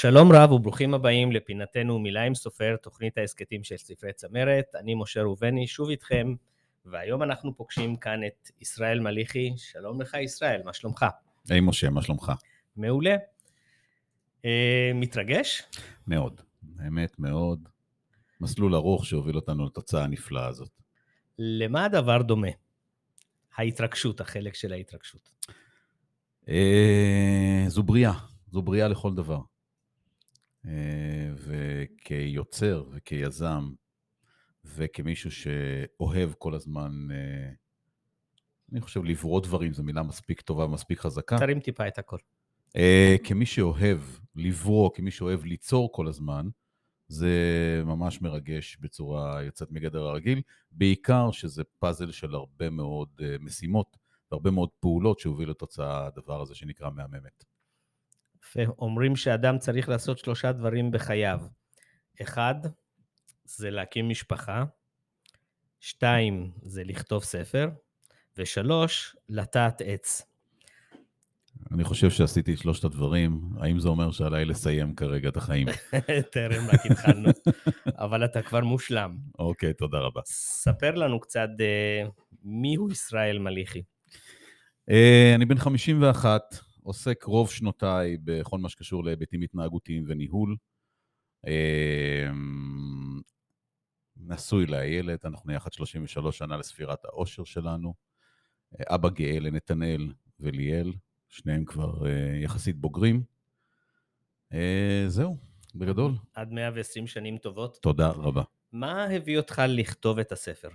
שלום רב וברוכים הבאים לפינתנו מילה עם סופר, תוכנית ההסכתים של ספרי צמרת. אני משה ראובני, שוב איתכם, והיום אנחנו פוגשים כאן את ישראל מליחי. שלום לך ישראל, מה שלומך? היי משה, מה שלומך? מעולה. אה, מתרגש? מאוד, באמת מאוד. מסלול ארוך שהוביל אותנו לתוצאה הנפלאה הזאת. למה הדבר דומה? ההתרגשות, החלק של ההתרגשות. אה, זו בריאה, זו בריאה לכל דבר. אה, וכיוצר וכיזם וכמישהו שאוהב כל הזמן, אה, אני חושב לברוא דברים, זו מילה מספיק טובה ומספיק חזקה. תרים טיפה את הכל. אה, כמי שאוהב לברוא, כמי שאוהב ליצור כל הזמן, זה ממש מרגש בצורה יוצאת מגדר הרגיל, בעיקר שזה פאזל של הרבה מאוד משימות והרבה מאוד פעולות שהובילו לתוצאה הדבר הזה שנקרא מהממת. אומרים שאדם צריך לעשות שלושה דברים בחייו. אחד, זה להקים משפחה, שתיים, זה לכתוב ספר, ושלוש, לטעת עץ. אני חושב שעשיתי את שלושת הדברים, האם זה אומר שעליי לסיים כרגע את החיים? טרם רק התחלנו, אבל אתה כבר מושלם. אוקיי, תודה רבה. ספר לנו קצת אה, מי הוא ישראל מליחי. אה, אני בן 51, עוסק רוב שנותיי בכל מה שקשור להיבטים התנהגותיים וניהול. אמ, נשוי לאיילת, אנחנו יחד 33 שנה לספירת העושר שלנו. אבא גאה לנתנאל וליאל, שניהם כבר אה, יחסית בוגרים. אה, זהו, בגדול. עד 120 שנים טובות. תודה רבה. מה הביא אותך לכתוב את הספר?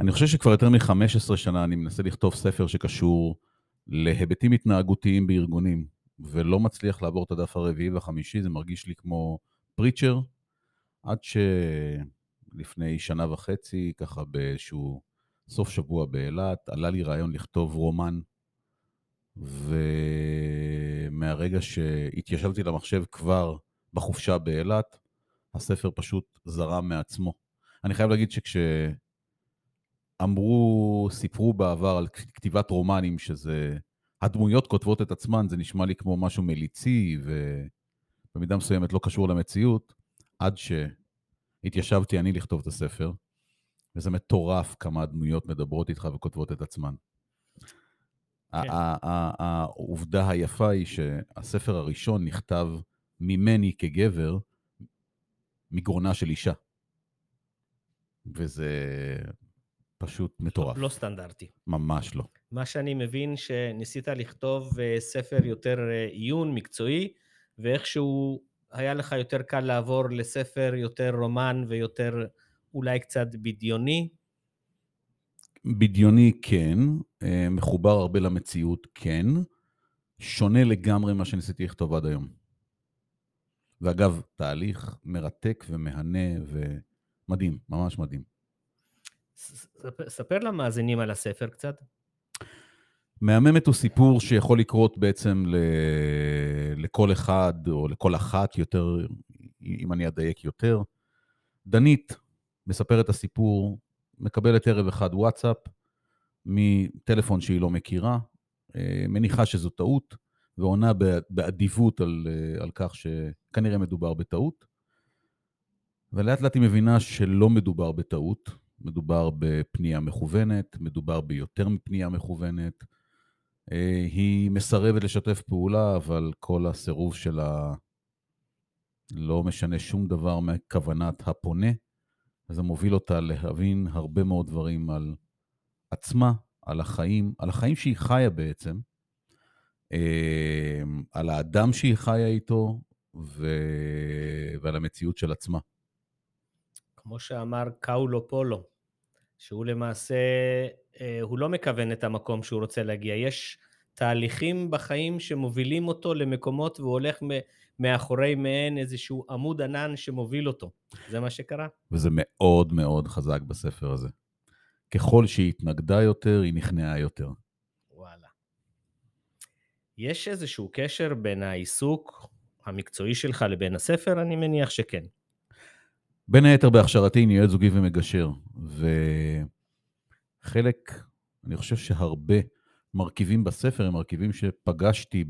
אני חושב שכבר יותר מ-15 שנה אני מנסה לכתוב ספר שקשור להיבטים התנהגותיים בארגונים, ולא מצליח לעבור את הדף הרביעי והחמישי, זה מרגיש לי כמו פריצ'ר, עד שלפני שנה וחצי, ככה באיזשהו סוף שבוע באילת, עלה לי רעיון לכתוב רומן, ומהרגע שהתיישבתי למחשב כבר בחופשה באילת, הספר פשוט זרם מעצמו. אני חייב להגיד שכש... אמרו, סיפרו בעבר על כתיבת רומנים, שזה... הדמויות כותבות את עצמן, זה נשמע לי כמו משהו מליצי ובמידה מסוימת לא קשור למציאות, עד שהתיישבתי אני לכתוב את הספר, וזה מטורף כמה הדמויות מדברות איתך וכותבות את עצמן. כן. העובדה היפה היא שהספר הראשון נכתב ממני כגבר, מגרונה של אישה. וזה פשוט מטורף. לא, סטנדרטי. ממש לא. מה שאני מבין, שניסית לכתוב אה, ספר יותר אה, עיון, מקצועי, ואיכשהו היה לך יותר קל לעבור לספר יותר רומן ויותר אולי קצת בדיוני. בדיוני כן, אה, מחובר הרבה למציאות כן, שונה לגמרי ממה שניסיתי לכתוב עד היום. ואגב, תהליך מרתק ומהנה ומדהים, ממש מדהים. ספר למאזינים על הספר קצת. מהממת הוא סיפור שיכול לקרות בעצם ל... לכל אחד או לכל אחת יותר, אם אני אדייק יותר. דנית מספרת את הסיפור, מקבלת ערב אחד וואטסאפ מטלפון שהיא לא מכירה, אה, מניחה שזו טעות, ועונה באדיבות על, אה, על כך שכנראה מדובר בטעות. ולאט לאט היא מבינה שלא מדובר בטעות, מדובר בפנייה מכוונת, מדובר ביותר מפנייה מכוונת. אה, היא מסרבת לשתף פעולה, אבל כל הסירוב שלה לא משנה שום דבר מכוונת הפונה, וזה מוביל אותה להבין הרבה מאוד דברים על עצמה, על החיים, על החיים שהיא חיה בעצם, אה, על האדם שהיא חיה איתו. ועל המציאות של עצמה. כמו שאמר קאולו פולו, שהוא למעשה, אה, הוא לא מכוון את המקום שהוא רוצה להגיע. יש תהליכים בחיים שמובילים אותו למקומות והוא הולך מאחורי מעין איזשהו עמוד ענן שמוביל אותו. זה מה שקרה. וזה מאוד מאוד חזק בספר הזה. ככל שהיא התנגדה יותר, היא נכנעה יותר. וואלה. יש איזשהו קשר בין העיסוק המקצועי שלך לבין הספר? אני מניח שכן. בין היתר בהכשרתי אני יועץ זוגי ומגשר, וחלק, אני חושב שהרבה מרכיבים בספר הם מרכיבים שפגשתי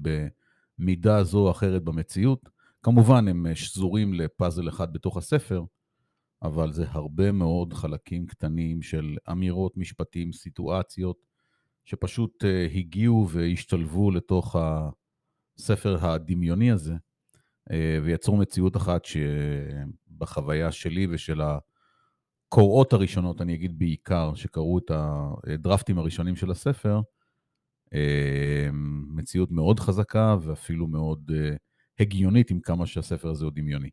במידה זו או אחרת במציאות. כמובן, הם שזורים לפאזל אחד בתוך הספר, אבל זה הרבה מאוד חלקים קטנים של אמירות, משפטים, סיטואציות, שפשוט uh, הגיעו והשתלבו לתוך הספר הדמיוני הזה, uh, ויצרו מציאות אחת שבחוויה שלי ושל הקוראות הראשונות, אני אגיד בעיקר, שקראו את הדרפטים הראשונים של הספר, uh, מציאות מאוד חזקה ואפילו מאוד uh, הגיונית עם כמה שהספר הזה הוא דמיוני.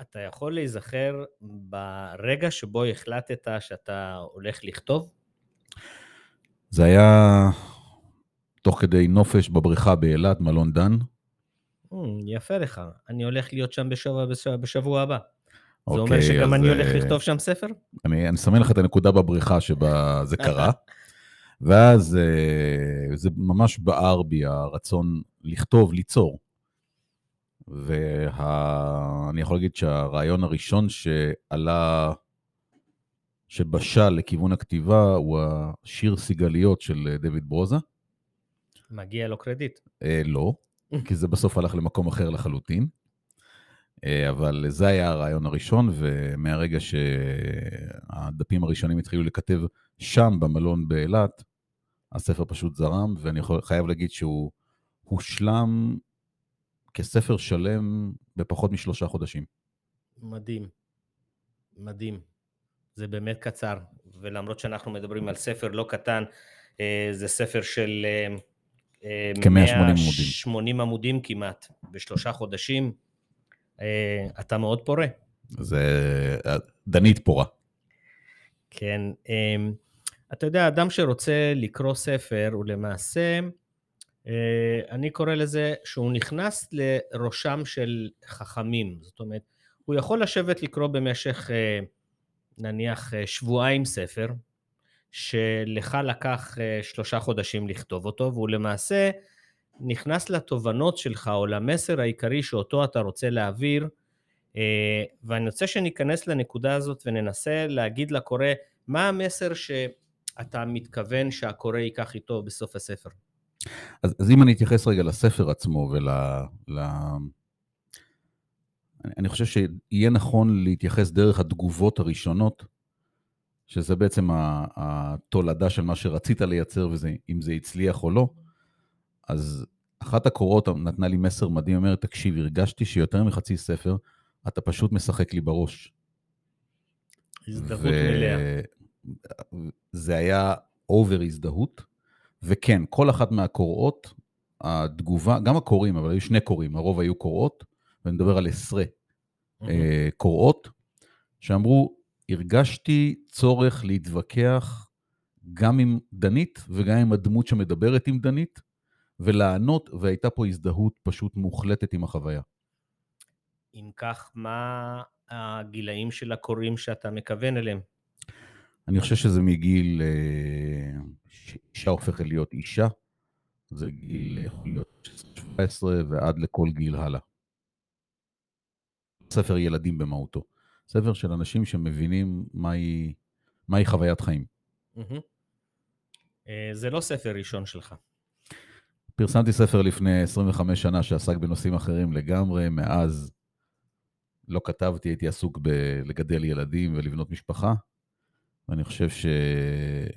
אתה יכול להיזכר ברגע שבו החלטת שאתה הולך לכתוב? זה היה תוך כדי נופש בבריכה באילת, מלון דן. Hmm, יפה לך, אני הולך להיות שם בשבוע, בשבוע, בשבוע הבא. זה אומר אוקיי, שגם אני הולך אה, לכתוב שם ספר? אני אסמן לך את הנקודה בבריכה שבה זה קרה. ואז אה, זה ממש בער בי הרצון לכתוב, ליצור. ואני יכול להגיד שהרעיון הראשון שעלה, שבשל לכיוון הכתיבה, הוא השיר סיגליות של דויד ברוזה. מגיע לו קרדיט. אה, לא, כי זה בסוף הלך למקום אחר לחלוטין. אה, אבל זה היה הרעיון הראשון, ומהרגע שהדפים הראשונים התחילו לכתב שם, במלון באילת, הספר פשוט זרם, ואני חייב להגיד שהוא הושלם כספר שלם בפחות משלושה חודשים. מדהים, מדהים. זה באמת קצר, ולמרות שאנחנו מדברים על ספר לא קטן, אה, זה ספר של אה, כ-180 עמודים. 80 עמודים כמעט, בשלושה חודשים. אה, אתה מאוד פורה. זה דנית פורה. כן. אתה יודע, אדם שרוצה לקרוא ספר, הוא למעשה אה, אני קורא לזה שהוא נכנס לראשם של חכמים. זאת אומרת, הוא יכול לשבת לקרוא במשך אה, נניח אה, שבועיים ספר, שלך לקח שלושה חודשים לכתוב אותו, והוא למעשה נכנס לתובנות שלך או למסר העיקרי שאותו אתה רוצה להעביר, ואני רוצה שניכנס לנקודה הזאת וננסה להגיד לקורא מה המסר שאתה מתכוון שהקורא ייקח איתו בסוף הספר. אז, אז אם אני אתייחס רגע לספר עצמו ול... ל... אני חושב שיהיה נכון להתייחס דרך התגובות הראשונות, שזה בעצם התולדה של מה שרצית לייצר, ואם זה הצליח או לא. אז אחת הקורות נתנה לי מסר מדהים, אומרת, תקשיב, הרגשתי שיותר מחצי ספר, אתה פשוט משחק לי בראש. הזדהות ו... מלאה. זה היה אובר הזדהות, וכן, כל אחת מהקוראות, התגובה, גם הקוראים, אבל היו שני קוראים, הרוב היו קוראות, ואני מדבר על עשרה mm-hmm. קוראות, שאמרו, הרגשתי צורך להתווכח גם עם דנית וגם עם הדמות שמדברת עם דנית, ולענות, והייתה פה הזדהות פשוט מוחלטת עם החוויה. אם כך, מה הגילאים של הקוראים שאתה מכוון אליהם? אני חושב שזה מגיל אה, שאישה הופכת להיות אישה, זה גיל יכול להיות 17 ועד לכל גיל הלאה. ספר ילדים במהותו. ספר של אנשים שמבינים מהי, מהי חוויית חיים. אה, זה לא ספר ראשון שלך. פרסמתי ספר לפני 25 שנה שעסק בנושאים אחרים לגמרי, מאז לא כתבתי, הייתי עסוק בלגדל ילדים ולבנות משפחה. ואני חושב שזה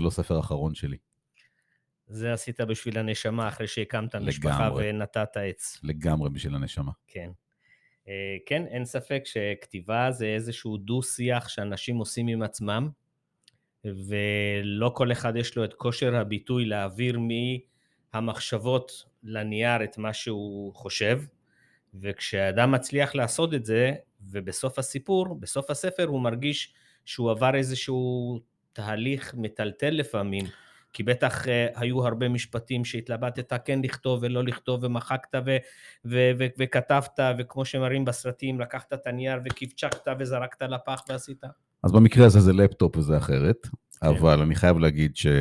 לא ספר אחרון שלי. זה עשית בשביל הנשמה, אחרי שהקמת משפחה ונטעת עץ. לגמרי בשביל הנשמה. כן. אה, כן, אין ספק שכתיבה זה איזשהו דו-שיח שאנשים עושים עם עצמם, ולא כל אחד יש לו את כושר הביטוי להעביר מהמחשבות לנייר את מה שהוא חושב, וכשאדם מצליח לעשות את זה, ובסוף הסיפור, בסוף הספר הוא מרגיש שהוא עבר איזשהו תהליך מטלטל לפעמים, כי בטח uh, היו הרבה משפטים שהתלבטת כן לכתוב ולא לכתוב ומחקת ו- ו- ו- וכתבת, וכמו שמראים בסרטים, לקחת את הנייר וכבצ'קת וזרקת לפח ועשית. אז במקרה הזה זה לפטופ וזה אחרת, כן. אבל אני חייב להגיד שהילד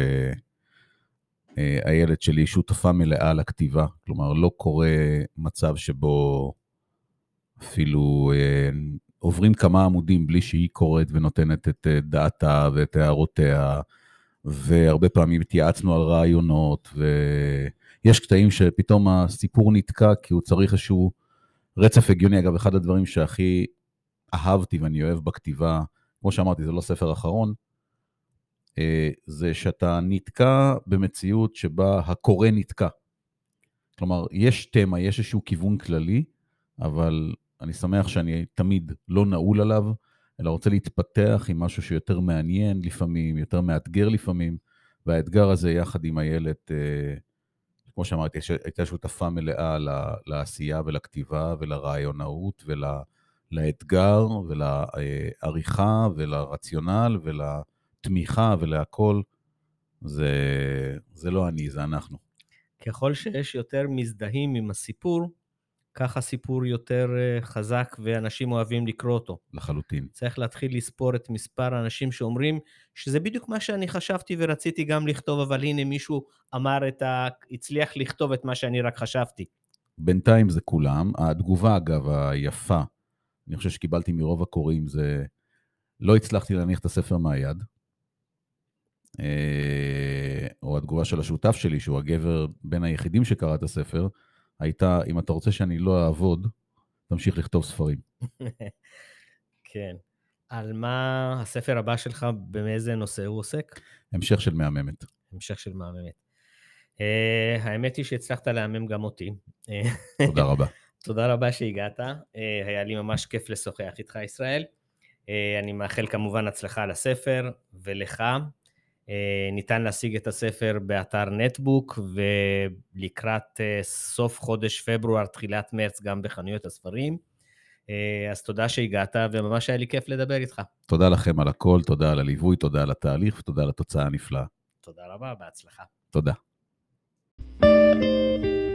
אה, שלי שותפה מלאה לכתיבה, כלומר לא קורה מצב שבו אפילו אה, עוברים כמה עמודים בלי שהיא קוראת ונותנת את דעתה ואת הערותיה, והרבה פעמים התייעצנו על רעיונות, ויש קטעים שפתאום הסיפור נתקע כי הוא צריך איזשהו רצף הגיוני. אגב, אחד הדברים שהכי אהבתי ואני אוהב בכתיבה, כמו שאמרתי, זה לא ספר אחרון, אה, זה שאתה נתקע במציאות שבה הקורא נתקע. כלומר, יש תמה, יש איזשהו כיוון כללי, אבל אני שמח שאני תמיד לא נעול עליו, אלא רוצה להתפתח עם משהו שיותר מעניין לפעמים, יותר מאתגר לפעמים, והאתגר הזה יחד עם איילת, אה, כמו שאמרתי, הייתה שותפה מלאה לעשייה ולכתיבה ולרעיונאות ולאתגר ולעריכה ולרציונל ולתמיכה ולהכול. זה, זה לא אני, זה אנחנו. ככל שיש יותר מזדהים עם הסיפור, כך הסיפור יותר אה, חזק ואנשים אוהבים לקרוא אותו. לחלוטין. צריך להתחיל לספור את מספר האנשים שאומרים שזה בדיוק מה שאני חשבתי ורציתי גם לכתוב, אבל הנה מישהו אמר את ה... הצליח לכתוב את מה שאני רק חשבתי. בינתיים זה כולם. התגובה, אגב, היפה, אני חושב שקיבלתי מרוב הקוראים, זה לא הצלחתי להניח את הספר מהיד. אה, או התגובה של השותף שלי, שהוא הגבר בין היחידים שקרא את הספר, הייתה, אם אתה רוצה שאני לא אעבוד, תמשיך לכתוב ספרים. כן. על מה הספר הבא שלך, באיזה נושא הוא עוסק? המשך של מהממת. המשך של מהממת. Uh, האמת היא שהצלחת להמם גם אותי. תודה רבה. תודה רבה שהגעת, uh, היה לי ממש כיף לשוחח איתך, ישראל. Uh, אני מאחל כמובן הצלחה לספר ולך. אה, ניתן להשיג את הספר באתר נטבוק, ולקראת אה, סוף חודש פברואר, תחילת מרץ, גם בחנויות הספרים. אה, אז תודה שהגעת, וממש היה לי כיף לדבר איתך. תודה לכם על הכל, תודה על הליווי, תודה על התהליך ותודה על התוצאה הנפלאה. תודה רבה, בהצלחה. תודה. thank you